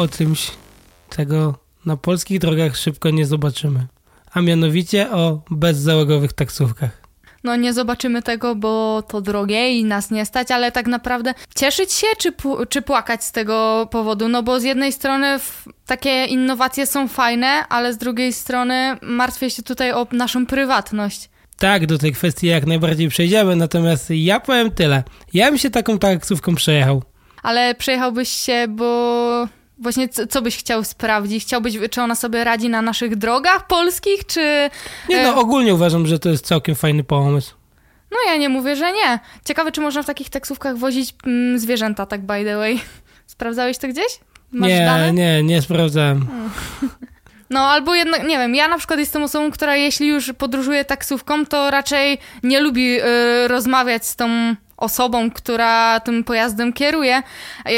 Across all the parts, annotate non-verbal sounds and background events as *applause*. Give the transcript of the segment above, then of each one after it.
o czymś, czego na polskich drogach szybko nie zobaczymy. A mianowicie o bezzałogowych taksówkach. No nie zobaczymy tego, bo to drogie i nas nie stać, ale tak naprawdę cieszyć się czy, czy płakać z tego powodu? No bo z jednej strony takie innowacje są fajne, ale z drugiej strony martwię się tutaj o naszą prywatność. Tak, do tej kwestii jak najbardziej przejdziemy, natomiast ja powiem tyle. Ja bym się taką taksówką przejechał. Ale przejechałbyś się, bo właśnie co, co, byś chciał sprawdzić? Chciałbyś, czy ona sobie radzi na naszych drogach polskich, czy... Nie no, e, ogólnie uważam, że to jest całkiem fajny pomysł. No ja nie mówię, że nie. Ciekawe, czy można w takich taksówkach wozić mm, zwierzęta, tak by the way. *laughs* Sprawdzałeś to gdzieś? Masz nie, dane? nie, nie sprawdzałem. Hmm. *laughs* No albo jednak, nie wiem, ja na przykład jestem osobą, która jeśli już podróżuje taksówką, to raczej nie lubi y, rozmawiać z tą osobą, która tym pojazdem kieruje,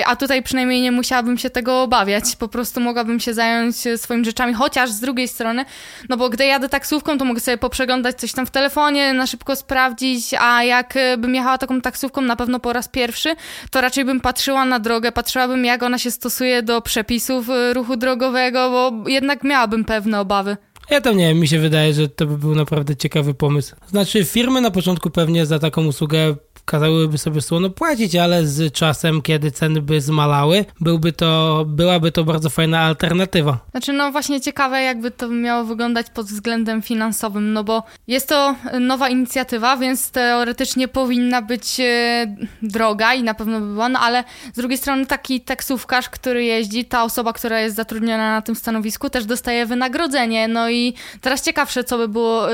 a tutaj przynajmniej nie musiałabym się tego obawiać. Po prostu mogłabym się zająć swoimi rzeczami, chociaż z drugiej strony, no bo gdy jadę taksówką, to mogę sobie poprzeglądać coś tam w telefonie, na szybko sprawdzić, a jak bym jechała taką taksówką na pewno po raz pierwszy, to raczej bym patrzyła na drogę, patrzyłabym jak ona się stosuje do przepisów ruchu drogowego, bo jednak miałabym pewne obawy. Ja tam nie wiem, mi się wydaje, że to by był naprawdę ciekawy pomysł. Znaczy, firmy na początku pewnie za taką usługę kazałyby sobie słono płacić, ale z czasem, kiedy ceny by zmalały, byłby to, byłaby to bardzo fajna alternatywa. Znaczy, no właśnie ciekawe, jakby to miało wyglądać pod względem finansowym, no bo jest to nowa inicjatywa, więc teoretycznie powinna być e, droga i na pewno by była, no ale z drugiej strony taki taksówkarz, który jeździ, ta osoba, która jest zatrudniona na tym stanowisku, też dostaje wynagrodzenie, no i teraz ciekawsze, co by było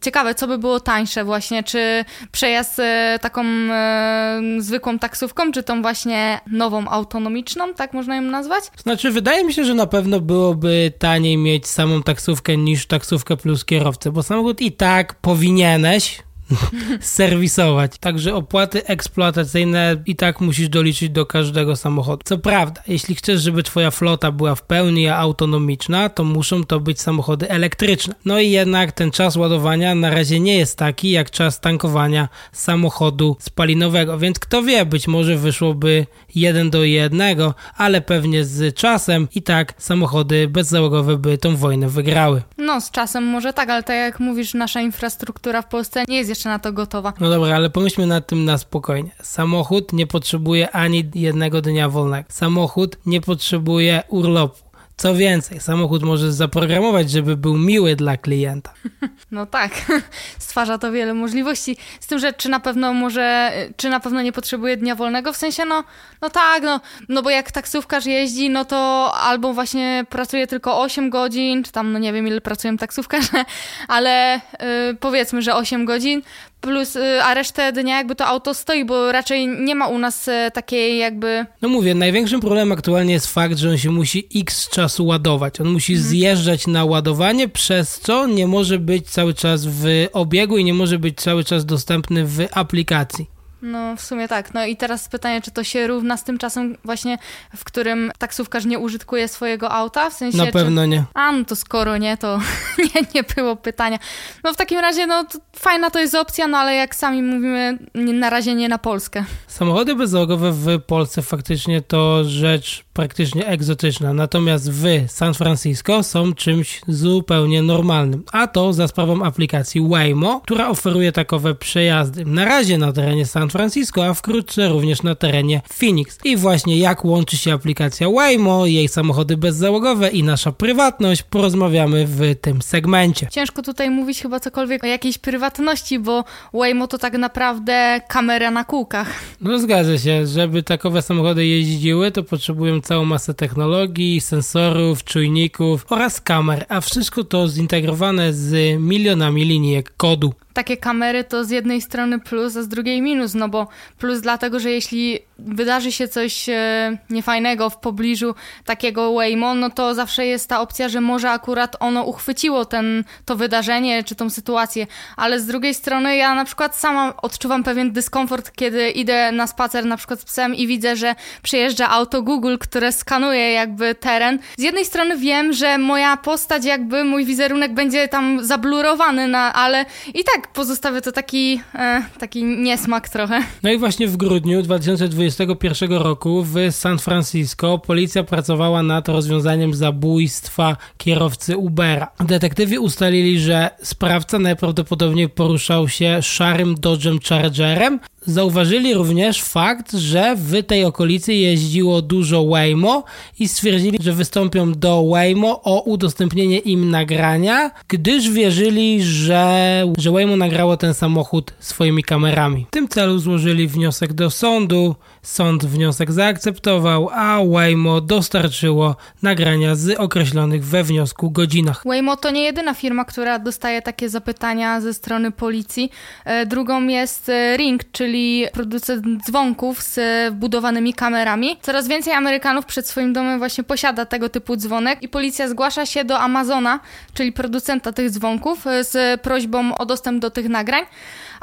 ciekawe, co by było tańsze właśnie, czy przejazd e, taką e, zwykłą taksówką, czy tą właśnie nową autonomiczną, tak można ją nazwać? Znaczy, wydaje mi się, że na pewno byłoby taniej mieć samą taksówkę niż taksówkę plus kierowcę, bo samochód i tak powinieneś *laughs* serwisować. Także opłaty eksploatacyjne i tak musisz doliczyć do każdego samochodu. Co prawda, jeśli chcesz, żeby twoja flota była w pełni autonomiczna, to muszą to być samochody elektryczne. No i jednak ten czas ładowania na razie nie jest taki jak czas tankowania samochodu spalinowego, więc kto wie, być może wyszłoby jeden do jednego, ale pewnie z czasem i tak samochody bezzałogowe by tą wojnę wygrały. No, z czasem może tak, ale tak jak mówisz, nasza infrastruktura w Polsce nie jest jeszcze na to gotowa. No dobra, ale pomyślmy nad tym na spokojnie. Samochód nie potrzebuje ani jednego dnia wolnego. Samochód nie potrzebuje urlopu. Co więcej, samochód możesz zaprogramować, żeby był miły dla klienta. *laughs* No tak, *laughs* stwarza to wiele możliwości. Z tym, że czy na pewno może, czy na pewno nie potrzebuje dnia wolnego, w sensie no, no tak, no, no bo jak taksówkarz jeździ, no to albo właśnie pracuje tylko 8 godzin, czy tam, no nie wiem ile pracują taksówkarze, *laughs* ale yy, powiedzmy, że 8 godzin, plus, y, a resztę dnia jakby to auto stoi, bo raczej nie ma u nas y, takiej jakby... No mówię, największym problemem aktualnie jest fakt, że on się musi x czasu ładować. On musi mhm. zjeżdżać na ładowanie, przez co nie może być cały czas w obiegu i nie może być cały czas dostępny w aplikacji. No, w sumie tak. No i teraz pytanie, czy to się równa z tym czasem właśnie, w którym taksówkarz nie użytkuje swojego auta? W sensie, Na pewno czy... nie. A, no to skoro nie, to *laughs* nie, nie było pytania. No w takim razie, no to fajna to jest opcja, no ale jak sami mówimy, na razie nie na Polskę. Samochody bezzałogowe w Polsce faktycznie to rzecz praktycznie egzotyczna, natomiast w San Francisco są czymś zupełnie normalnym, a to za sprawą aplikacji Waymo, która oferuje takowe przejazdy. Na razie na terenie San Francisco, a wkrótce również na terenie Phoenix. I właśnie jak łączy się aplikacja Waymo, jej samochody bezzałogowe i nasza prywatność, porozmawiamy w tym segmencie. Ciężko tutaj mówić chyba cokolwiek o jakiejś prywatności, bo Waymo to tak naprawdę kamera na kółkach. No zgadza się, żeby takowe samochody jeździły, to potrzebują całą masę technologii, sensorów, czujników oraz kamer, a wszystko to zintegrowane z milionami linijek kodu takie kamery to z jednej strony plus, a z drugiej minus, no bo plus dlatego, że jeśli wydarzy się coś e, niefajnego w pobliżu takiego Waymo, no to zawsze jest ta opcja, że może akurat ono uchwyciło ten, to wydarzenie czy tą sytuację, ale z drugiej strony ja na przykład sama odczuwam pewien dyskomfort, kiedy idę na spacer na przykład z psem i widzę, że przyjeżdża auto Google, które skanuje jakby teren. Z jednej strony wiem, że moja postać jakby, mój wizerunek będzie tam zablurowany, na, ale i tak pozostawia to taki, e, taki niesmak trochę. No i właśnie w grudniu 2021 roku w San Francisco policja pracowała nad rozwiązaniem zabójstwa kierowcy Ubera. Detektywi ustalili, że sprawca najprawdopodobniej poruszał się szarym Dodge'em Chargerem. Zauważyli również fakt, że w tej okolicy jeździło dużo Waymo i stwierdzili, że wystąpią do Waymo o udostępnienie im nagrania, gdyż wierzyli, że, że Waymo nagrało ten samochód swoimi kamerami. W tym celu złożyli wniosek do sądu, sąd wniosek zaakceptował, a Waymo dostarczyło nagrania z określonych we wniosku godzinach. Waymo to nie jedyna firma, która dostaje takie zapytania ze strony policji. E, drugą jest e, Ring, czyli producent dzwonków z wbudowanymi kamerami. Coraz więcej Amerykanów przed swoim domem właśnie posiada tego typu dzwonek i policja zgłasza się do Amazona, czyli producenta tych dzwonków, z prośbą o dostęp do tych nagrań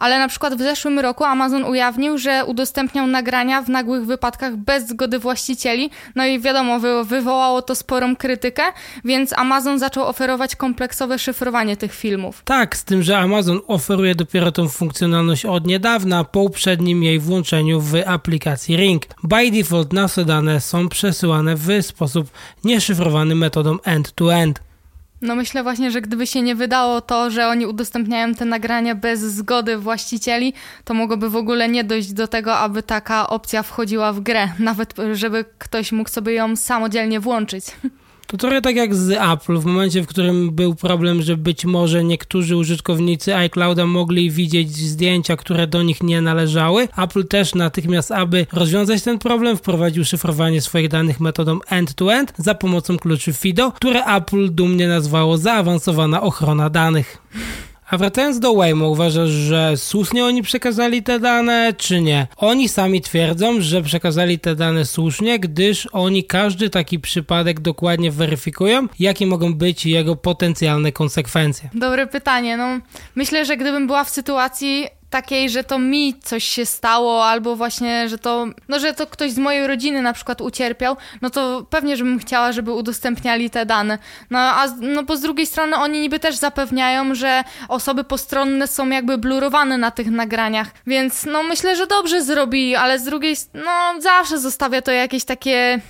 ale na przykład w zeszłym roku Amazon ujawnił, że udostępniał nagrania w nagłych wypadkach bez zgody właścicieli, no i wiadomo, wy wywołało to sporą krytykę, więc Amazon zaczął oferować kompleksowe szyfrowanie tych filmów. Tak, z tym, że Amazon oferuje dopiero tą funkcjonalność od niedawna, po uprzednim jej włączeniu w aplikacji Ring. By default nasze dane są przesyłane w sposób nieszyfrowany metodą end-to-end. -end. No myślę właśnie, że gdyby się nie wydało to, że oni udostępniają te nagrania bez zgody właścicieli, to mogłoby w ogóle nie dojść do tego, aby taka opcja wchodziła w grę, nawet żeby ktoś mógł sobie ją samodzielnie włączyć. *laughs* To trochę tak jak z Apple, w momencie, w którym był problem, że być może niektórzy użytkownicy iClouda mogli widzieć zdjęcia, które do nich nie należały. Apple też natychmiast, aby rozwiązać ten problem, wprowadził szyfrowanie swoich danych metodą end-to-end -end za pomocą kluczy FIDO, które Apple dumnie nazwało zaawansowana ochrona danych. A wracając do Waymo, uważasz, że słusznie oni przekazali te dane, czy nie? Oni sami twierdzą, że przekazali te dane słusznie, gdyż oni każdy taki przypadek dokładnie weryfikują, jakie mogą być jego potencjalne konsekwencje. Dobre pytanie. No, myślę, że gdybym była w sytuacji takiej, że to mi coś się stało, albo właśnie, że to, no, że to ktoś z mojej rodziny na przykład ucierpiał, no to pewnie, żebym chciała, żeby udostępniali te dane. No a no, bo z drugiej strony oni niby też zapewniają, że osoby postronne są jakby blurowane na tych nagraniach, więc no myślę, że dobrze zrobili, ale z drugiej, no zawsze zostawia to jakieś takie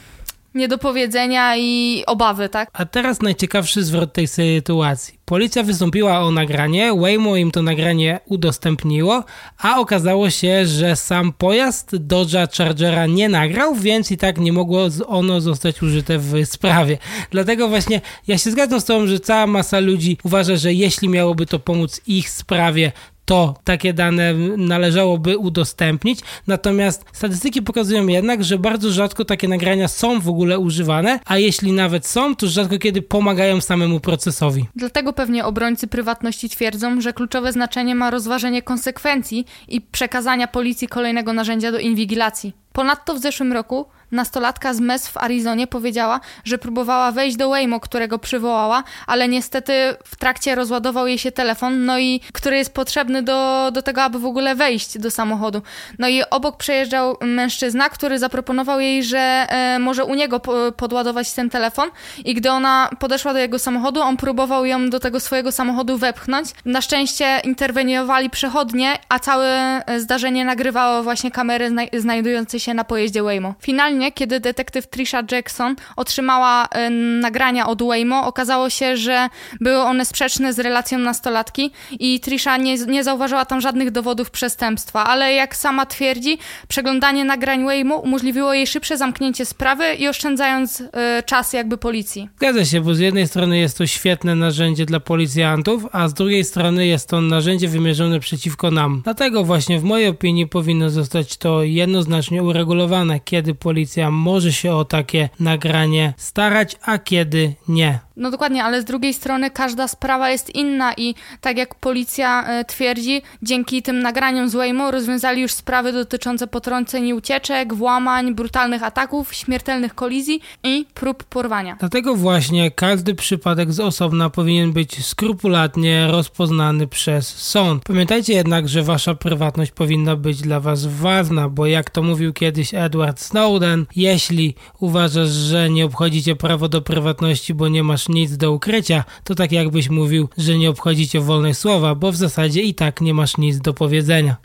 niedopowiedzenia i obawy, tak? A teraz najciekawszy zwrot tej sytuacji. Policja wystąpiła o nagranie, Waymo im to nagranie udostępniło, a okazało się, że sam pojazd Dodge'a Chargera nie nagrał, więc i tak nie mogło ono zostać użyte w sprawie. Dlatego właśnie ja się zgadzam z tobą, że cała masa ludzi uważa, że jeśli miałoby to pomóc ich sprawie, to takie dane należałoby udostępnić. Natomiast statystyki pokazują jednak, że bardzo rzadko takie nagrania są w ogóle używane, a jeśli nawet są, to rzadko kiedy pomagają samemu procesowi. Dlatego pewnie obrońcy prywatności twierdzą, że kluczowe znaczenie ma rozważenie konsekwencji i przekazania policji kolejnego narzędzia do inwigilacji. Ponadto w zeszłym roku nastolatka z MES w Arizonie powiedziała, że próbowała wejść do Waymo, którego przywołała, ale niestety w trakcie rozładował jej się telefon, no i który jest potrzebny do, do tego, aby w ogóle wejść do samochodu. No i obok przejeżdżał mężczyzna, który zaproponował jej, że e, może u niego po, podładować ten telefon i gdy ona podeszła do jego samochodu, on próbował ją do tego swojego samochodu wepchnąć. Na szczęście interweniowali przechodnie, a całe zdarzenie nagrywało właśnie kamery zna znajdujące się na pojeździe Waymo. Finalnie, kiedy detektyw Trisha Jackson otrzymała y, nagrania od Waymo, okazało się, że były one sprzeczne z relacją nastolatki i Trisha nie, nie zauważyła tam żadnych dowodów przestępstwa, ale jak sama twierdzi, przeglądanie nagrań Waymo umożliwiło jej szybsze zamknięcie sprawy i oszczędzając y, czas jakby policji. Zgadza się, bo z jednej strony jest to świetne narzędzie dla policjantów, a z drugiej strony jest to narzędzie wymierzone przeciwko nam. Dlatego właśnie w mojej opinii powinno zostać to jednoznacznie uregulowane, kiedy policja może się o takie nagranie starać, a kiedy nie. No dokładnie, ale z drugiej strony każda sprawa jest inna i tak jak policja e, twierdzi, dzięki tym nagraniom z Waymo rozwiązali już sprawy dotyczące potrąceń i ucieczek, włamań, brutalnych ataków, śmiertelnych kolizji i prób porwania. Dlatego właśnie każdy przypadek z osobna powinien być skrupulatnie rozpoznany przez sąd. Pamiętajcie jednak, że wasza prywatność powinna być dla was ważna, bo jak to mówił kiedyś Edward Snowden, jeśli uważasz, że nie obchodzicie prawo do prywatności, bo nie masz nic do ukrycia, to tak jakbyś mówił, że nie obchodzicie wolność słowa, bo w zasadzie i tak nie masz nic do powiedzenia.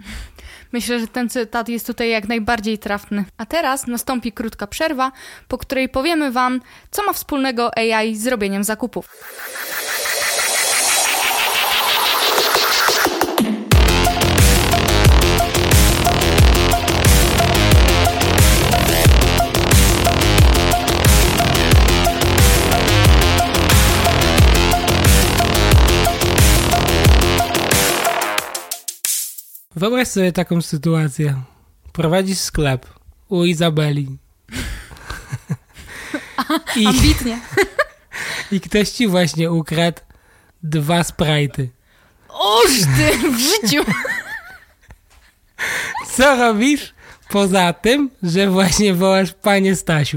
Myślę, że ten cytat jest tutaj jak najbardziej trafny. A teraz nastąpi krótka przerwa, po której powiemy Wam, co ma wspólnego AI z robieniem zakupów. Wyobraź sobie taką sytuację. Prowadzisz sklep u Izabeli. *laughs* I, Ambitnie. *laughs* I ktoś ci właśnie ukradł dwa sprajty. Oż ty w życiu! Co robisz poza tym, że właśnie wołasz panie Stasiu?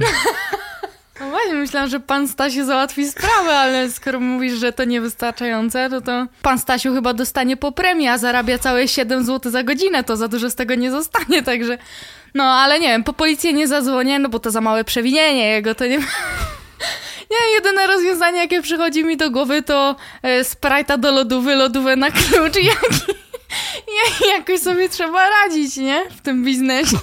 Myślałam, że pan Stasiu załatwi sprawę, ale skoro mówisz, że to niewystarczające, to, to pan Stasiu chyba dostanie po premii, a zarabia całe 7 zł za godzinę, to za dużo z tego nie zostanie, *laughs* także... No, ale nie wiem, po policję nie zadzwonię, no bo to za małe przewinienie jego, to nie... *laughs* Nie, jedyne rozwiązanie, jakie przychodzi mi do głowy, to e, sprajta do lodówy, lodówę na klucz i jak, *laughs* jakoś sobie trzeba radzić, nie? W tym biznesie.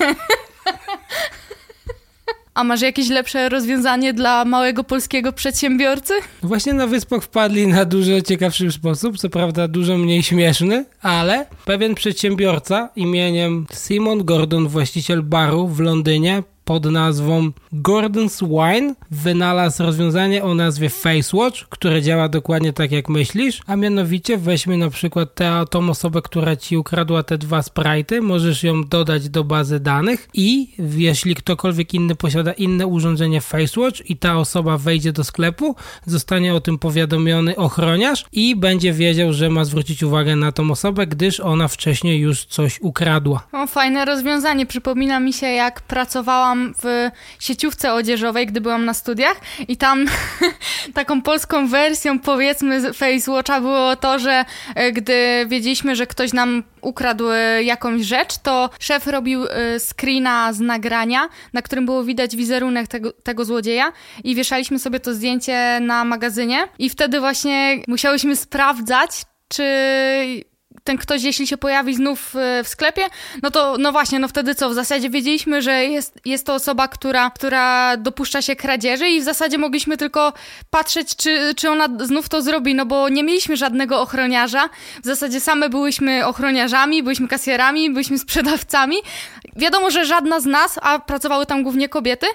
A masz jakieś lepsze rozwiązanie dla małego polskiego przedsiębiorcy? Właśnie na Wyspach wpadli na dużo ciekawszy sposób, co prawda dużo mniej śmieszny, ale pewien przedsiębiorca imieniem Simon Gordon, właściciel baru w Londynie, pod nazwą Gordon's Wine wynalazł rozwiązanie o nazwie FaceWatch, które działa dokładnie tak jak myślisz, a mianowicie weźmy na przykład tę tą osobę, która ci ukradła te dwa sprite'y, możesz ją dodać do bazy danych i jeśli ktokolwiek inny posiada inne urządzenie FaceWatch i ta osoba wejdzie do sklepu, zostanie o tym powiadomiony ochroniarz i będzie wiedział, że ma zwrócić uwagę na tą osobę, gdyż ona wcześniej już coś ukradła. O, fajne rozwiązanie. Przypomina mi się, jak pracowałam pracowałam w sieciówce odzieżowej, gdy byłam na studiach i tam *laughs* taką polską wersją powiedzmy FaceWatcha było to, że e, gdy wiedzieliśmy, że ktoś nam ukradł e, jakąś rzecz, to szef robił e, screena z nagrania, na którym było widać wizerunek tego, tego złodzieja i wieszaliśmy sobie to zdjęcie na magazynie i wtedy właśnie musiałyśmy sprawdzać, czy ten ktoś, jeśli się pojawi znów e, w sklepie, no to no właśnie, no wtedy co? W zasadzie wiedzieliśmy, że jest, jest to osoba, która, która dopuszcza się kradzieży i w zasadzie mogliśmy tylko patrzeć, czy, czy ona znów to zrobi, no bo nie mieliśmy żadnego ochroniarza. W zasadzie same byłyśmy ochroniarzami, byliśmy kasjerami, byliśmy sprzedawcami. Wiadomo, że żadna z nas, a pracowały tam głównie kobiety,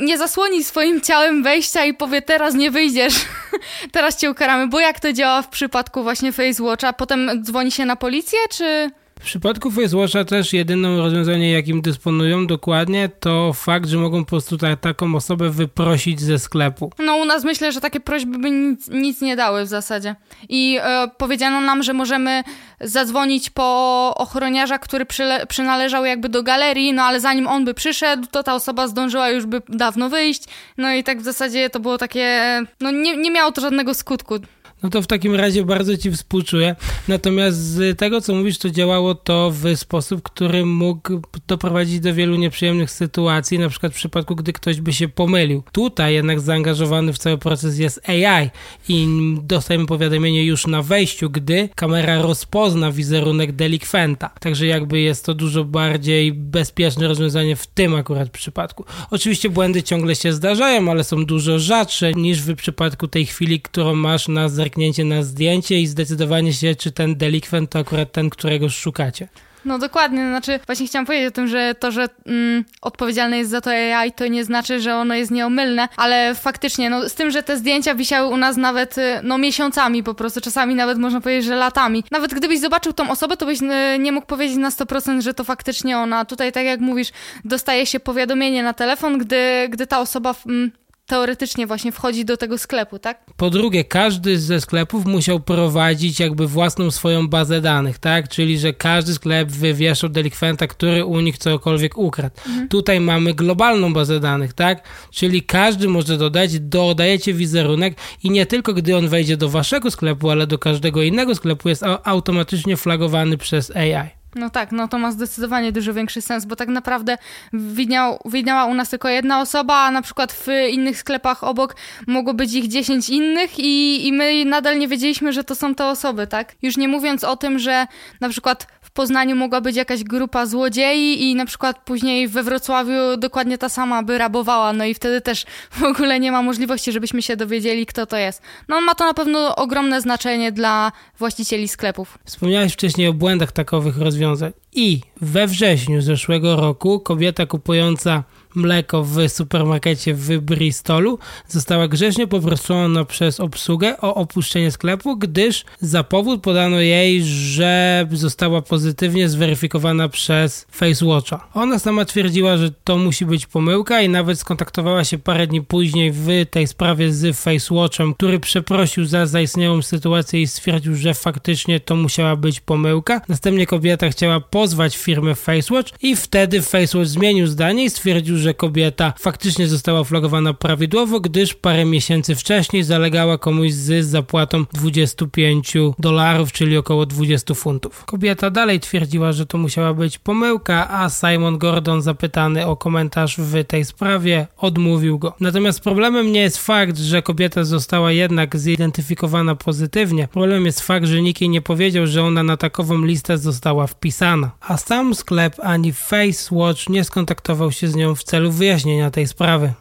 nie zasłoni swoim ciałem wejścia i powie teraz nie wyjdziesz, *laughs* teraz cię ukaramy, bo jak to działa w przypadku właśnie FaceWatcha? Potem dzwoni się na policję, czy... W przypadku Facewacha też jedyną rozwiązanie, jakim dysponują dokładnie, to fakt, że mogą po prostu ta, taką osobę wyprosić ze sklepu. No u nas myślę, że takie prośby by nic, nic nie dały w zasadzie. I e, powiedziano nam, że możemy zadzwonić po ochroniarza, który przyle, przynależał jakby do galerii, no ale zanim on by przyszedł, to ta osoba zdążyła już by dawno wyjść. No i tak w zasadzie to było takie, no nie, nie miało to żadnego skutku no to w takim razie bardzo ci współczuję. Natomiast z tego, co mówisz, to działało to w sposób, który mógł doprowadzić do wielu nieprzyjemnych sytuacji, na przykład w przypadku, gdy ktoś by się pomylił. Tutaj jednak zaangażowany w cały proces jest AI i dostajemy powiadomienie już na wejściu, gdy kamera rozpozna wizerunek delikwenta. Także jakby jest to dużo bardziej bezpieczne rozwiązanie w tym akurat przypadku. Oczywiście błędy ciągle się zdarzają, ale są dużo rzadsze niż w przypadku tej chwili, którą masz na zerknięcie na zdjęcie i zdecydowanie się, czy ten delikwent to akurat ten, którego szukacie. No dokładnie, znaczy właśnie chciałam powiedzieć o tym, że to, że mm, odpowiedzialne jest za to AI, to nie znaczy, że ono jest nieomylne, ale faktycznie, no z tym, że te zdjęcia wisiały u nas nawet, y, no miesiącami po prostu, czasami nawet można powiedzieć, że latami. Nawet gdybyś zobaczył tą osobę, to byś y, nie mógł powiedzieć na 100%, że to faktycznie ona. Tutaj, tak jak mówisz, dostaje się powiadomienie na telefon, gdy, gdy ta osoba mm, teoretycznie właśnie wchodzi do tego sklepu, tak? Po drugie, każdy ze sklepów musiał prowadzić jakby własną swoją bazę danych, tak? Czyli, że każdy sklep wywieszał delikwenta, który u nich cokolwiek ukradł. Mhm. Tutaj mamy globalną bazę danych, tak? Czyli każdy może dodać, dodajecie wizerunek i nie tylko gdy on wejdzie do waszego sklepu, ale do każdego innego sklepu jest automatycznie flagowany przez AI. No tak, no to ma zdecydowanie dużo większy sens, bo tak naprawdę widniał, widniała u nas tylko jedna osoba, a na przykład w innych sklepach obok mogło być ich 10 innych i, i my nadal nie wiedzieliśmy, że to są te osoby, tak? Już nie mówiąc o tym, że na przykład Poznaniu mogła być jakaś grupa złodziei i na przykład później we Wrocławiu dokładnie ta sama by rabowała, no i wtedy też w ogóle nie ma możliwości, żebyśmy się dowiedzieli, kto to jest. No ma to na pewno ogromne znaczenie dla właścicieli sklepów. Wspomniałeś wcześniej o błędach takowych rozwiązań i we wrześniu zeszłego roku kobieta kupująca mleko w supermarkecie w Bristolu została grzecznie poproszona przez obsługę o opuszczenie sklepu, gdyż za powód podano jej, że została pozytywnie zweryfikowana przez FaceWatcha. Ona sama twierdziła, że to musi być pomyłka i nawet skontaktowała się parę dni później w tej sprawie z FaceWatchem, który przeprosił za zaistniałą sytuację i stwierdził, że faktycznie to musiała być pomyłka. Następnie kobieta chciała pozwać firmę FaceWatch i wtedy FaceWatch zmienił zdanie i stwierdził, że kobieta faktycznie została flagowana prawidłowo, gdyż parę miesięcy wcześniej zalegała komuś z zapłatą 25 dolarów, czyli około 20 funtów. Kobieta dalej twierdziła, że to musiała być pomyłka, a Simon Gordon zapytany o komentarz w tej sprawie odmówił go. Natomiast problemem nie jest fakt, że kobieta została jednak zidentyfikowana pozytywnie. Problemem jest fakt, że nikt jej nie powiedział, że ona na takową listę została wpisana. A sam sklep ani FaceWatch nie skontaktował się z nią w celu wyjaśnienia tej sprawy.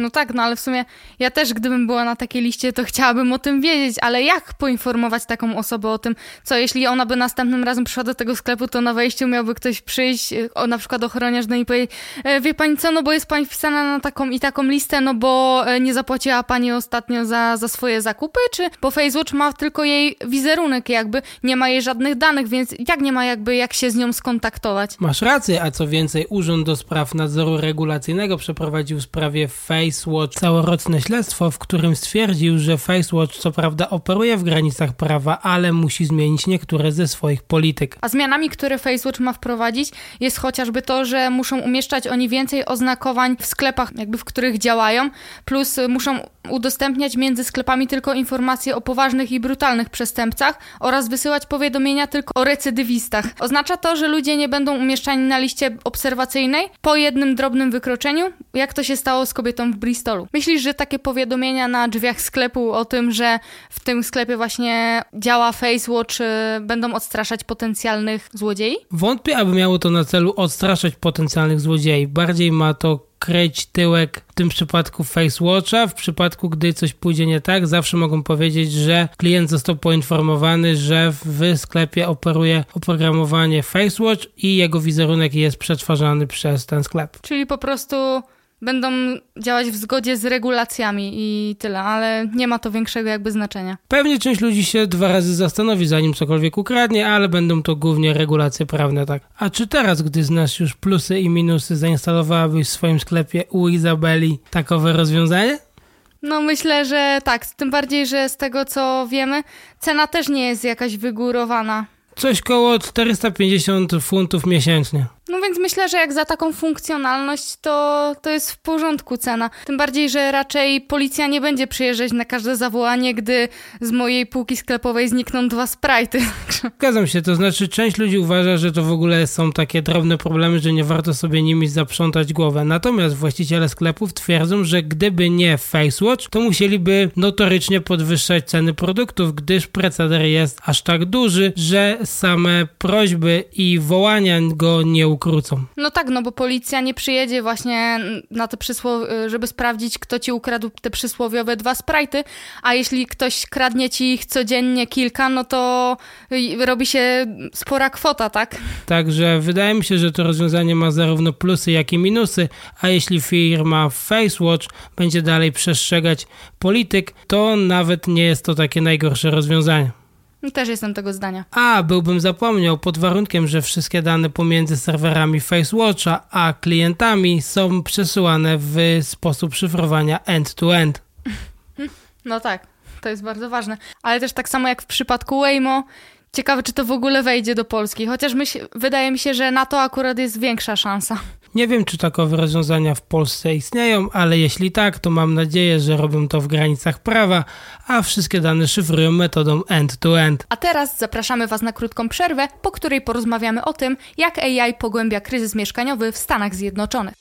No tak, no ale w sumie ja też, gdybym była na takiej liście, to chciałabym o tym wiedzieć, ale jak poinformować taką osobę o tym, co jeśli ona by następnym razem przyszła do tego sklepu, to na wejściu miałby ktoś przyjść, e, o, na przykład ochroniarz, no i powiedzieć, e, wie pani co, no bo jest pani wpisana na taką i taką listę, no bo e, nie zapłaciła pani ostatnio za, za swoje zakupy, czy bo Facebook ma tylko jej wizerunek jakby, nie ma jej żadnych danych, więc jak nie ma jakby jak się z nią skontaktować? Masz rację, a co więcej, Urząd do Spraw Nadzoru Regulacyjnego przeprowadził w sprawie Facebook FaceWatch całoroczne śledztwo, w którym stwierdził, że FaceWatch co prawda operuje w granicach prawa, ale musi zmienić niektóre ze swoich polityk. A zmianami, które FaceWatch ma wprowadzić, jest chociażby to, że muszą umieszczać oni więcej oznakowań w sklepach, jakby w których działają, plus muszą udostępniać między sklepami tylko informacje o poważnych i brutalnych przestępcach oraz wysyłać powiadomienia tylko o recydywistach. Oznacza to, że ludzie nie będą umieszczani na liście obserwacyjnej po jednym drobnym wykroczeniu, jak to się stało z kobietą w Bristolu. Myślisz, że takie powiadomienia na drzwiach sklepu o tym, że w tym sklepie właśnie działa FaceWatch, y, będą odstraszać potencjalnych złodziei? Wątpię, aby miało to na celu odstraszać potencjalnych złodziei. Bardziej ma to kryć tyłek w tym przypadku FaceWatcha. W przypadku, gdy coś pójdzie nie tak, zawsze mogą powiedzieć, że klient został poinformowany, że w sklepie operuje oprogramowanie FaceWatch i jego wizerunek jest przetwarzany przez ten sklep. Czyli po prostu będą działać w zgodzie z regulacjami i tyle, ale nie ma to większego jakby znaczenia. Pewnie część ludzi się dwa razy zastanowi, zanim cokolwiek ukradnie, ale będą to głównie regulacje prawne, tak. A czy teraz, gdy znasz już plusy i minusy, zainstalowałabyś w swoim sklepie u Izabeli takowe rozwiązanie? No myślę, że tak, tym bardziej, że z tego co wiemy, cena też nie jest jakaś wygórowana. Coś koło 450 funtów miesięcznie. No więc myślę, że jak za taką funkcjonalność, to, to jest w porządku cena. Tym bardziej, że raczej policja nie będzie przyjeżdżać na każde zawołanie, gdy z mojej półki sklepowej znikną dwa sprajty. *laughs* Zgadzam się, to znaczy część ludzi uważa, że to w ogóle są takie drobne problemy, że nie warto sobie nimi zaprzątać głowę. Natomiast właściciele sklepów twierdzą, że gdyby nie FaceWatch, to musieliby notorycznie podwyższać ceny produktów, gdyż preceder jest aż tak duży, że same prośby i wołania go nie ukrócą. No tak, no bo policja nie przyjedzie właśnie na to przysłowie, żeby sprawdzić, kto ci ukradł te przysłowiowe dwa sprajty, a jeśli ktoś kradnie ci ich codziennie kilka, no to robi się spora kwota, tak? Także wydaje mi się, że to rozwiązanie ma zarówno plusy, jak i minusy, a jeśli firma FaceWatch będzie dalej przestrzegać polityk, to nawet nie jest to takie najgorsze rozwiązanie. Też jestem tego zdania. A, byłbym zapomniał, pod warunkiem, że wszystkie dane pomiędzy serwerami FaceWatcha a klientami są przesyłane w sposób szyfrowania end-to-end. *laughs* No tak, to jest bardzo ważne. Ale też tak samo jak w przypadku Waymo, ciekawe czy to w ogóle wejdzie do Polski, chociaż myśl, wydaje mi się, że na to akurat jest większa szansa. Nie wiem, czy takowe rozwiązania w Polsce istnieją, ale jeśli tak, to mam nadzieję, że robią to w granicach prawa, a wszystkie dane szyfrują metodą end-to-end. A teraz zapraszamy Was na krótką przerwę, po której porozmawiamy o tym, jak AI pogłębia kryzys mieszkaniowy w Stanach Zjednoczonych.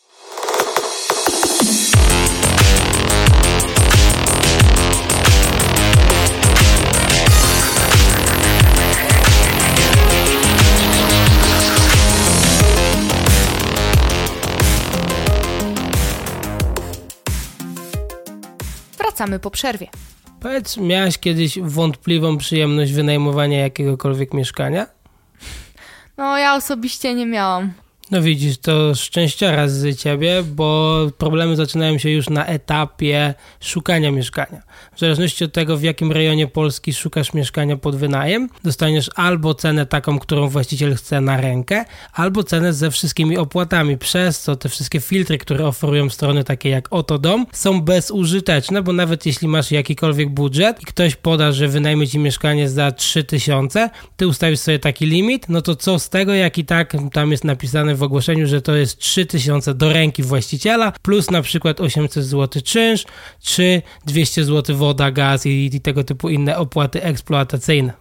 Wracamy po przerwie. Powiedz, miałaś kiedyś wątpliwą przyjemność wynajmowania jakiegokolwiek mieszkania? No, ja osobiście nie miałam. No widzisz, to szczęściara z ciebie, bo problemy zaczynają się już na etapie szukania mieszkania. W zależności od tego, w jakim rejonie Polski szukasz mieszkania pod wynajem, dostaniesz albo cenę taką, którą właściciel chce na rękę, albo cenę ze wszystkimi opłatami, przez co te wszystkie filtry, które oferują strony takie jak Oto Dom, są bezużyteczne, bo nawet jeśli masz jakikolwiek budżet i ktoś poda, że wynajmie ci mieszkanie za 3000, ty ustawisz sobie taki limit, no to co z tego, jak i tak tam jest napisane w ogłoszeniu, że to jest 3000 do ręki właściciela, plus na przykład 800 zł czynsz, czy 200 zł woda, gaz i, i tego typu inne opłaty eksploatacyjne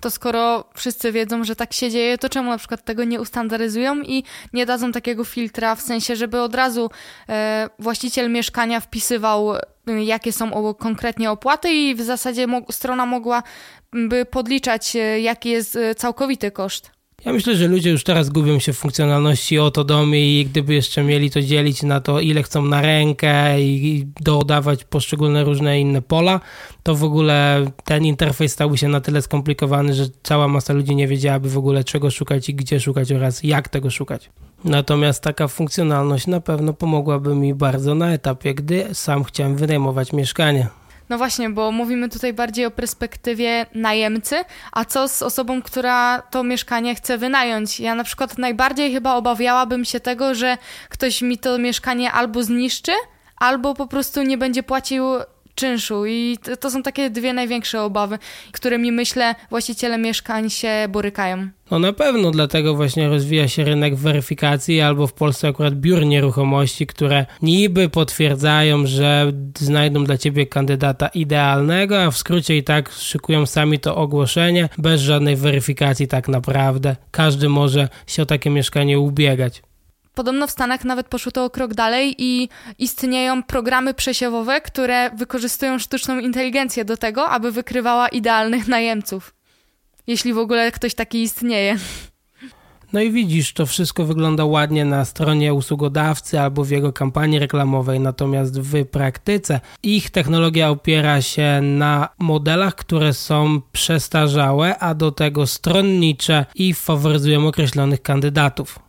to skoro wszyscy wiedzą, że tak się dzieje, to czemu na przykład tego nie ustandaryzują i nie dadzą takiego filtra, w sensie, żeby od razu e, właściciel mieszkania wpisywał, e, jakie są konkretnie opłaty i w zasadzie mo strona mogłaby podliczać, e, jaki jest e, całkowity koszt. Ja myślę, że ludzie już teraz gubią się w funkcjonalności oto domy i gdyby jeszcze mieli to dzielić na to, ile chcą na rękę i dodawać poszczególne różne inne pola, to w ogóle ten interfejs stałby się na tyle skomplikowany, że cała masa ludzi nie wiedziałaby w ogóle czego szukać i gdzie szukać oraz jak tego szukać. Natomiast taka funkcjonalność na pewno pomogłaby mi bardzo na etapie, gdy sam chciałem wynajmować mieszkanie. No właśnie, bo mówimy tutaj bardziej o perspektywie najemcy, a co z osobą, która to mieszkanie chce wynająć? Ja na przykład najbardziej chyba obawiałabym się tego, że ktoś mi to mieszkanie albo zniszczy, albo po prostu nie będzie płacił czynszu. I to, to są takie dwie największe obawy, którymi myślę właściciele mieszkań się borykają. No na pewno, dlatego właśnie rozwija się rynek weryfikacji, albo w Polsce akurat biur nieruchomości, które niby potwierdzają, że znajdą dla ciebie kandydata idealnego, a w skrócie i tak szykują sami to ogłoszenie, bez żadnej weryfikacji tak naprawdę. Każdy może się o takie mieszkanie ubiegać. Podobno w Stanach nawet poszło to o krok dalej i istnieją programy przesiewowe, które wykorzystują sztuczną inteligencję do tego, aby wykrywała idealnych najemców. Jeśli w ogóle ktoś taki istnieje. No i widzisz, to wszystko wygląda ładnie na stronie usługodawcy albo w jego kampanii reklamowej, natomiast w praktyce ich technologia opiera się na modelach, które są przestarzałe, a do tego stronnicze i faworyzują określonych kandydatów.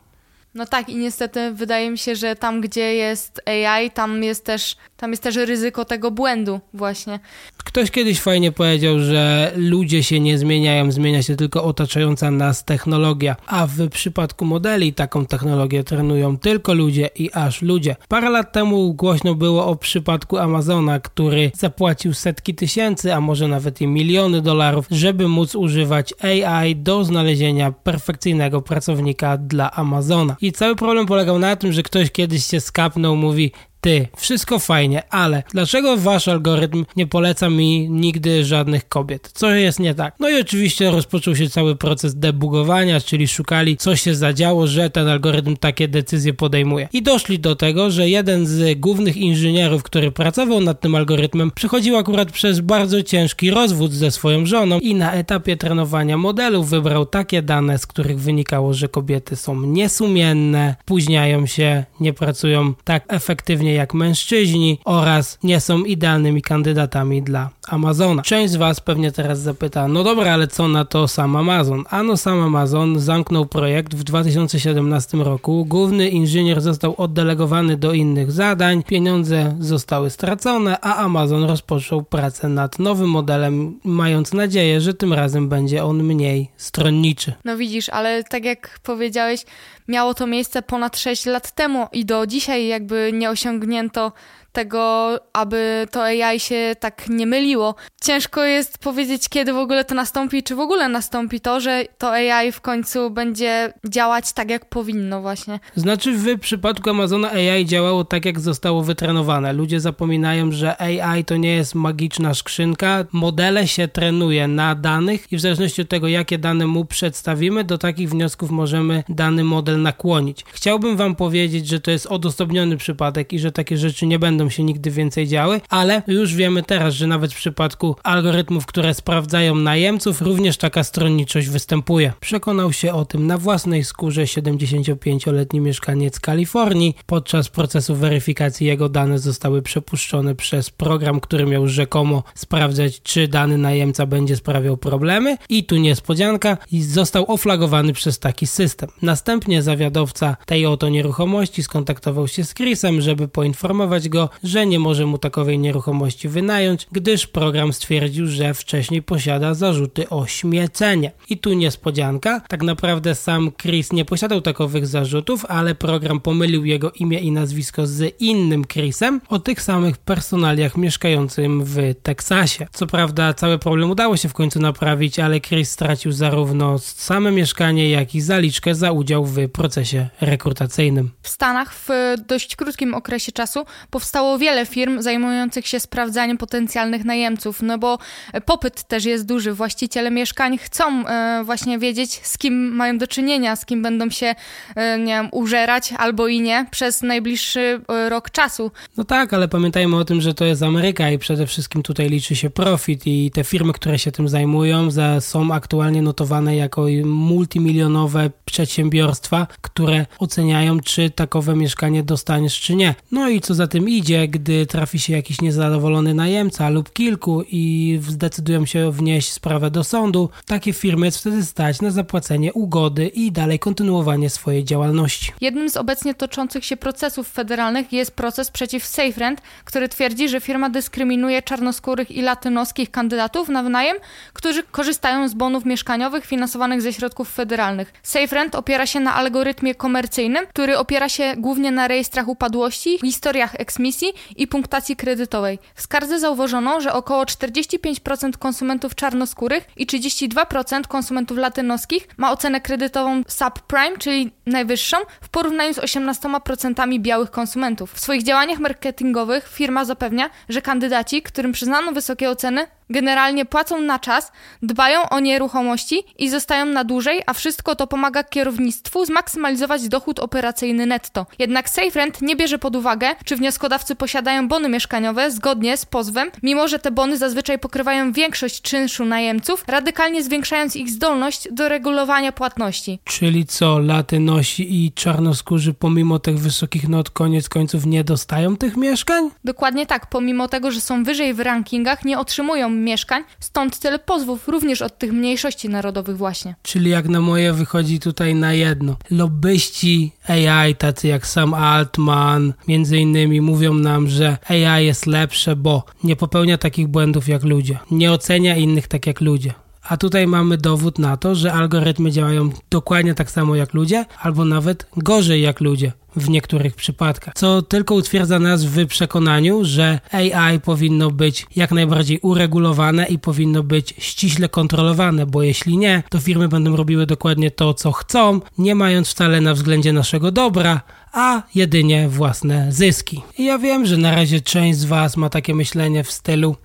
No tak i niestety wydaje mi się, że tam gdzie jest AI, tam jest też, tam jest też ryzyko tego błędu właśnie. Ktoś kiedyś fajnie powiedział, że ludzie się nie zmieniają, zmienia się tylko otaczająca nas technologia, a w przypadku modeli taką technologię trenują tylko ludzie i aż ludzie. Parę lat temu głośno było o przypadku Amazona, który zapłacił setki tysięcy, a może nawet i miliony dolarów, żeby móc używać AI do znalezienia perfekcyjnego pracownika dla Amazona. I cały problem polegał na tym, że ktoś kiedyś się skapnął, mówi ty, wszystko fajnie, ale dlaczego wasz algorytm nie poleca mi nigdy żadnych kobiet? Co jest nie tak? No i oczywiście rozpoczął się cały proces debugowania, czyli szukali, co się zadziało, że ten algorytm takie decyzje podejmuje. I doszli do tego, że jeden z głównych inżynierów, który pracował nad tym algorytmem, przechodził akurat przez bardzo ciężki rozwód ze swoją żoną i na etapie trenowania modelów wybrał takie dane, z których wynikało, że kobiety są niesumienne, spóźniają się, nie pracują tak efektywnie jak mężczyźni oraz nie są idealnymi kandydatami dla Amazona. Część z Was pewnie teraz zapyta, no dobra, ale co na to sam Amazon? Ano sam Amazon zamknął projekt w 2017 roku, główny inżynier został oddelegowany do innych zadań, pieniądze zostały stracone, a Amazon rozpoczął pracę nad nowym modelem, mając nadzieję, że tym razem będzie on mniej stronniczy. No widzisz, ale tak jak powiedziałeś, miało to miejsce ponad 6 lat temu i do dzisiaj jakby nie osiągnięto tego, aby to AI się tak nie myliło. Ciężko jest powiedzieć, kiedy w ogóle to nastąpi, czy w ogóle nastąpi to, że to AI w końcu będzie działać tak, jak powinno właśnie. Znaczy w przypadku Amazona AI działało tak, jak zostało wytrenowane. Ludzie zapominają, że AI to nie jest magiczna skrzynka. Modele się trenuje na danych i w zależności od tego, jakie dane mu przedstawimy, do takich wniosków możemy dany model nakłonić. Chciałbym wam powiedzieć, że to jest odosobniony przypadek i że takie rzeczy nie będą się nigdy więcej działy, ale już wiemy teraz, że nawet w przypadku algorytmów, które sprawdzają najemców, również taka stronniczość występuje. Przekonał się o tym na własnej skórze 75-letni mieszkaniec Kalifornii. Podczas procesu weryfikacji jego dane zostały przepuszczone przez program, który miał rzekomo sprawdzać, czy dany najemca będzie sprawiał problemy i tu niespodzianka został oflagowany przez taki system. Następnie zawiadowca tej oto nieruchomości skontaktował się z Chrisem, żeby poinformować go, że nie może mu takowej nieruchomości wynająć, gdyż program stwierdził, że wcześniej posiada zarzuty o śmiecenie. I tu niespodzianka, tak naprawdę sam Chris nie posiadał takowych zarzutów, ale program pomylił jego imię i nazwisko z innym Chrisem o tych samych personaliach mieszkającym w Teksasie. Co prawda cały problem udało się w końcu naprawić, ale Chris stracił zarówno same mieszkanie, jak i zaliczkę za udział w procesie rekrutacyjnym. W Stanach w dość krótkim okresie czasu powstało wiele firm zajmujących się sprawdzaniem potencjalnych najemców, no bo popyt też jest duży. Właściciele mieszkań chcą e, właśnie wiedzieć, z kim mają do czynienia, z kim będą się, e, nie wiem, użerać albo i nie przez najbliższy e, rok czasu. No tak, ale pamiętajmy o tym, że to jest Ameryka i przede wszystkim tutaj liczy się profit i te firmy, które się tym zajmują, za, są aktualnie notowane jako multimilionowe przedsiębiorstwa, które oceniają, czy takowe mieszkanie dostaniesz, czy nie. No i co za tym idzie, gdy trafi się jakiś niezadowolony najemca lub kilku i zdecydują się wnieść sprawę do sądu, takie firmy jest wtedy stać na zapłacenie ugody i dalej kontynuowanie swojej działalności. Jednym z obecnie toczących się procesów federalnych jest proces przeciw SafeRent, który twierdzi, że firma dyskryminuje czarnoskórych i latynoskich kandydatów na wynajem, którzy korzystają z bonów mieszkaniowych finansowanych ze środków federalnych. SafeRent opiera się na algorytmie komercyjnym, który opiera się głównie na rejestrach upadłości, historiach eksmisji i punktacji kredytowej. W skardze zauważono, że około 45% konsumentów czarnoskórych i 32% konsumentów latynoskich ma ocenę kredytową subprime, czyli najwyższą, w porównaniu z 18% białych konsumentów. W swoich działaniach marketingowych firma zapewnia, że kandydaci, którym przyznano wysokie oceny, generalnie płacą na czas, dbają o nieruchomości i zostają na dłużej, a wszystko to pomaga kierownictwu zmaksymalizować dochód operacyjny netto. Jednak SafeRent nie bierze pod uwagę, czy wnioskodawcy posiadają bony mieszkaniowe zgodnie z pozwem, mimo że te bony zazwyczaj pokrywają większość czynszu najemców, radykalnie zwiększając ich zdolność do regulowania płatności. Czyli co, latynosi i czarnoskórzy pomimo tych wysokich not koniec końców nie dostają tych mieszkań? Dokładnie tak, pomimo tego, że są wyżej w rankingach, nie otrzymują mieszkań, stąd tyle pozwów również od tych mniejszości narodowych właśnie. Czyli jak na moje wychodzi tutaj na jedno. Lobbyści AI, tacy jak Sam Altman, między innymi mówią nam, że AI jest lepsze, bo nie popełnia takich błędów jak ludzie, nie ocenia innych tak jak ludzie. A tutaj mamy dowód na to, że algorytmy działają dokładnie tak samo jak ludzie, albo nawet gorzej jak ludzie w niektórych przypadkach, co tylko utwierdza nas w przekonaniu, że AI powinno być jak najbardziej uregulowane i powinno być ściśle kontrolowane, bo jeśli nie, to firmy będą robiły dokładnie to, co chcą, nie mając wcale na względzie naszego dobra, a jedynie własne zyski. I ja wiem, że na razie część z Was ma takie myślenie w stylu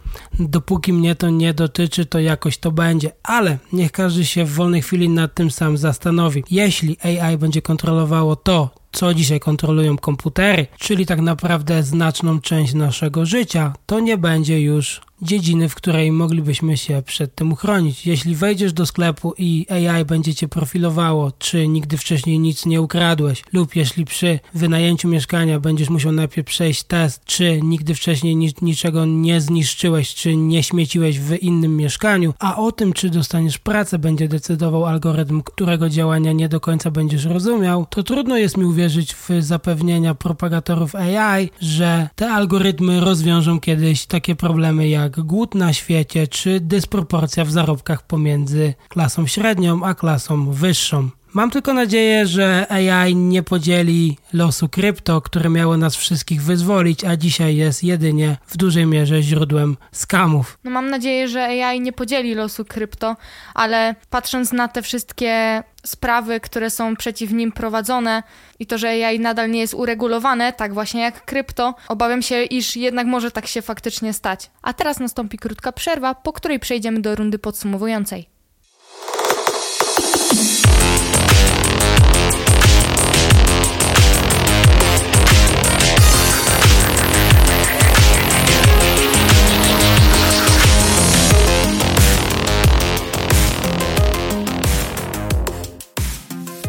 dopóki mnie to nie dotyczy, to jakoś to będzie, ale niech każdy się w wolnej chwili nad tym sam zastanowi. Jeśli AI będzie kontrolowało to, co dzisiaj kontrolują komputery, czyli tak naprawdę znaczną część naszego życia, to nie będzie już dziedziny, w której moglibyśmy się przed tym uchronić. Jeśli wejdziesz do sklepu i AI będzie cię profilowało, czy nigdy wcześniej nic nie ukradłeś, lub jeśli przy wynajęciu mieszkania będziesz musiał najpierw przejść test, czy nigdy wcześniej ni niczego nie zniszczyłeś, czy nie śmieciłeś w innym mieszkaniu, a o tym, czy dostaniesz pracę, będzie decydował algorytm, którego działania nie do końca będziesz rozumiał, to trudno jest mi uwierzyć w zapewnienia propagatorów AI, że te algorytmy rozwiążą kiedyś takie problemy jak głód na świecie czy dysproporcja w zarobkach pomiędzy klasą średnią a klasą wyższą. Mam tylko nadzieję, że AI nie podzieli losu krypto, które miało nas wszystkich wyzwolić, a dzisiaj jest jedynie w dużej mierze źródłem skamów. No mam nadzieję, że AI nie podzieli losu krypto, ale patrząc na te wszystkie sprawy, które są przeciw nim prowadzone i to, że AI nadal nie jest uregulowane, tak właśnie jak krypto, obawiam się, iż jednak może tak się faktycznie stać. A teraz nastąpi krótka przerwa, po której przejdziemy do rundy podsumowującej.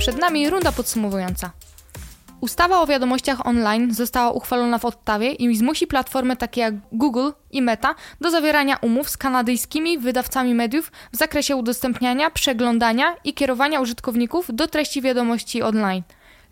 Przed nami runda podsumowująca. Ustawa o wiadomościach online została uchwalona w Ottawie i zmusi platformy takie jak Google i Meta do zawierania umów z kanadyjskimi wydawcami mediów w zakresie udostępniania, przeglądania i kierowania użytkowników do treści wiadomości online.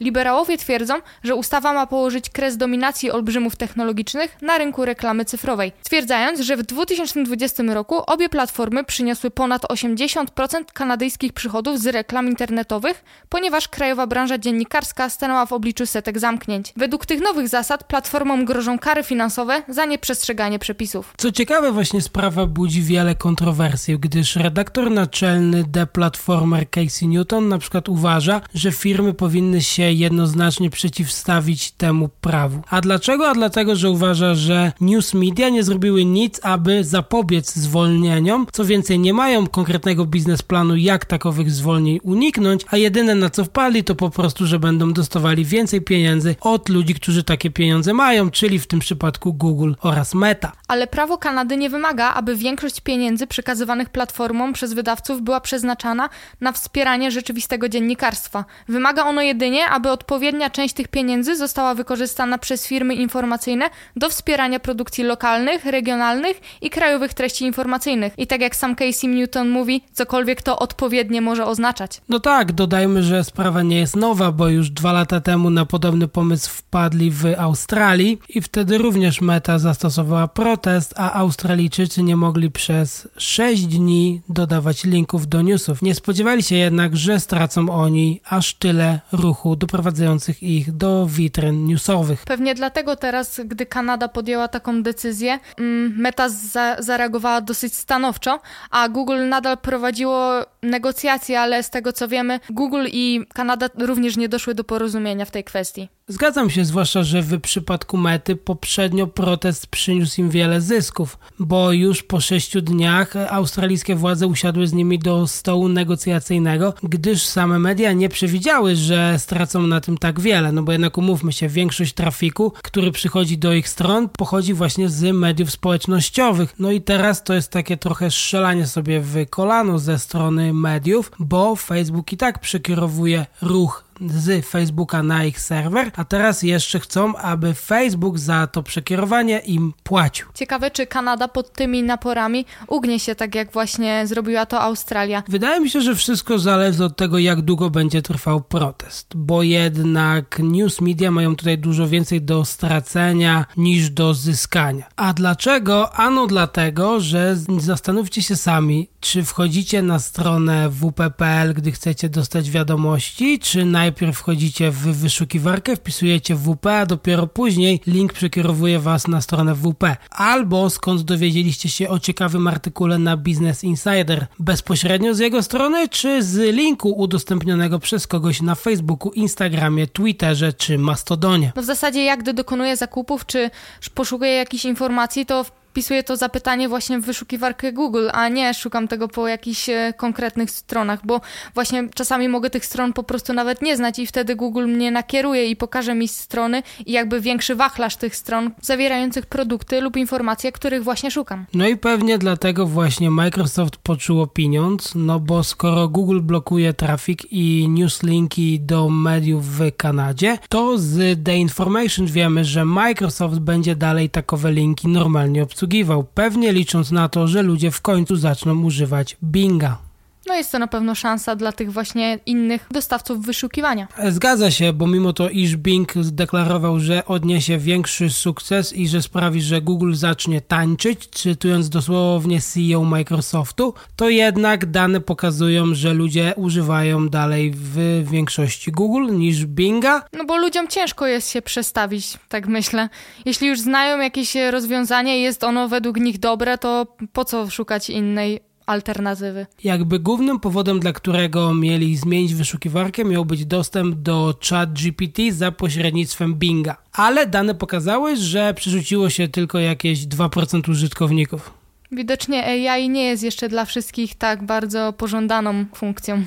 Liberałowie twierdzą, że ustawa ma położyć kres dominacji olbrzymów technologicznych na rynku reklamy cyfrowej, stwierdzając, że w 2020 roku obie platformy przyniosły ponad 80% kanadyjskich przychodów z reklam internetowych, ponieważ krajowa branża dziennikarska stanęła w obliczu setek zamknięć. Według tych nowych zasad platformom grożą kary finansowe za nieprzestrzeganie przepisów. Co ciekawe, właśnie sprawa budzi wiele kontrowersji, gdyż redaktor naczelny The Platformer Casey Newton na przykład uważa, że firmy powinny się jednoznacznie przeciwstawić temu prawu. A dlaczego? A dlatego, że uważa, że news media nie zrobiły nic, aby zapobiec zwolnieniom. Co więcej, nie mają konkretnego biznesplanu, jak takowych zwolnień uniknąć, a jedyne na co wpadli to po prostu, że będą dostawali więcej pieniędzy od ludzi, którzy takie pieniądze mają, czyli w tym przypadku Google oraz Meta. Ale prawo Kanady nie wymaga, aby większość pieniędzy przekazywanych platformom przez wydawców była przeznaczana na wspieranie rzeczywistego dziennikarstwa. Wymaga ono jedynie, aby aby odpowiednia część tych pieniędzy została wykorzystana przez firmy informacyjne do wspierania produkcji lokalnych, regionalnych i krajowych treści informacyjnych. I tak jak sam Casey Newton mówi, cokolwiek to odpowiednie może oznaczać. No tak, dodajmy, że sprawa nie jest nowa, bo już dwa lata temu na podobny pomysł wpadli w Australii i wtedy również Meta zastosowała protest, a Australijczycy nie mogli przez 6 dni dodawać linków do newsów. Nie spodziewali się jednak, że stracą oni aż tyle ruchu doprowadzających ich do witryn newsowych. Pewnie dlatego teraz, gdy Kanada podjęła taką decyzję, mm, Meta za zareagowała dosyć stanowczo, a Google nadal prowadziło negocjacje, ale z tego co wiemy, Google i Kanada również nie doszły do porozumienia w tej kwestii. Zgadzam się, zwłaszcza, że w przypadku Mety poprzednio protest przyniósł im wiele zysków, bo już po sześciu dniach australijskie władze usiadły z nimi do stołu negocjacyjnego, gdyż same media nie przewidziały, że stracą na tym tak wiele, no bo jednak umówmy się, większość trafiku, który przychodzi do ich stron, pochodzi właśnie z mediów społecznościowych. No i teraz to jest takie trochę strzelanie sobie w kolano ze strony mediów, bo Facebook i tak przekierowuje ruch z Facebooka na ich serwer, a teraz jeszcze chcą, aby Facebook za to przekierowanie im płacił. Ciekawe, czy Kanada pod tymi naporami ugnie się tak, jak właśnie zrobiła to Australia. Wydaje mi się, że wszystko zależy od tego, jak długo będzie trwał protest, bo jednak news media mają tutaj dużo więcej do stracenia niż do zyskania. A dlaczego? Ano dlatego, że zastanówcie się sami, czy wchodzicie na stronę wp.pl, gdy chcecie dostać wiadomości, czy najpierw wchodzicie w wyszukiwarkę, wpisujecie WP, a dopiero później link przekierowuje Was na stronę WP. Albo skąd dowiedzieliście się o ciekawym artykule na Business Insider, bezpośrednio z jego strony, czy z linku udostępnionego przez kogoś na Facebooku, Instagramie, Twitterze czy Mastodonie. No w zasadzie jak gdy dokonuję zakupów, czy poszukuję jakichś informacji, to wpisuję to zapytanie właśnie w wyszukiwarkę Google, a nie szukam tego po jakichś e, konkretnych stronach, bo właśnie czasami mogę tych stron po prostu nawet nie znać i wtedy Google mnie nakieruje i pokaże mi strony i jakby większy wachlarz tych stron zawierających produkty lub informacje, których właśnie szukam. No i pewnie dlatego właśnie Microsoft poczuło pieniądz, no bo skoro Google blokuje trafik i newslinki do mediów w Kanadzie, to z The Information wiemy, że Microsoft będzie dalej takowe linki normalnie obsługiwał, pewnie licząc na to, że ludzie w końcu zaczną używać Binga. No jest to na pewno szansa dla tych właśnie innych dostawców wyszukiwania. Zgadza się, bo mimo to, iż Bing zdeklarował, że odniesie większy sukces i że sprawi, że Google zacznie tańczyć, cytując dosłownie CEO Microsoftu, to jednak dane pokazują, że ludzie używają dalej w większości Google niż Binga. No bo ludziom ciężko jest się przestawić, tak myślę. Jeśli już znają jakieś rozwiązanie i jest ono według nich dobre, to po co szukać innej alternatywy. Jakby głównym powodem, dla którego mieli zmienić wyszukiwarkę, miał być dostęp do ChatGPT za pośrednictwem Binga. Ale dane pokazały, że przerzuciło się tylko jakieś 2% użytkowników. Widocznie AI nie jest jeszcze dla wszystkich tak bardzo pożądaną funkcją.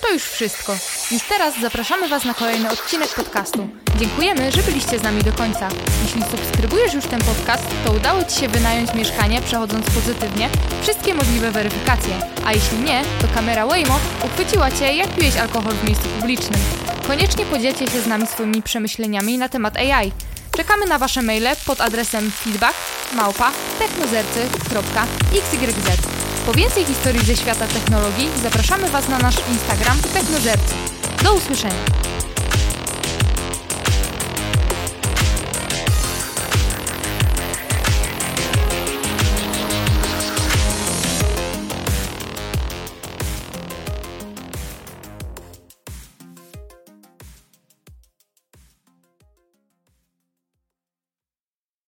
To już wszystko. Już teraz zapraszamy Was na kolejny odcinek podcastu. Dziękujemy, że byliście z nami do końca. Jeśli subskrybujesz już ten podcast, to udało Ci się wynająć mieszkanie, przechodząc pozytywnie wszystkie możliwe weryfikacje. A jeśli nie, to kamera Waymo uchwyciła Cię, jak piłeś alkohol w miejscu publicznym. Koniecznie podzielcie się z nami swoimi przemyśleniami na temat AI. Czekamy na Wasze maile pod adresem feedback. Po więcej historii ze świata technologii zapraszamy Was na nasz Instagram Technożercy. Do usłyszenia!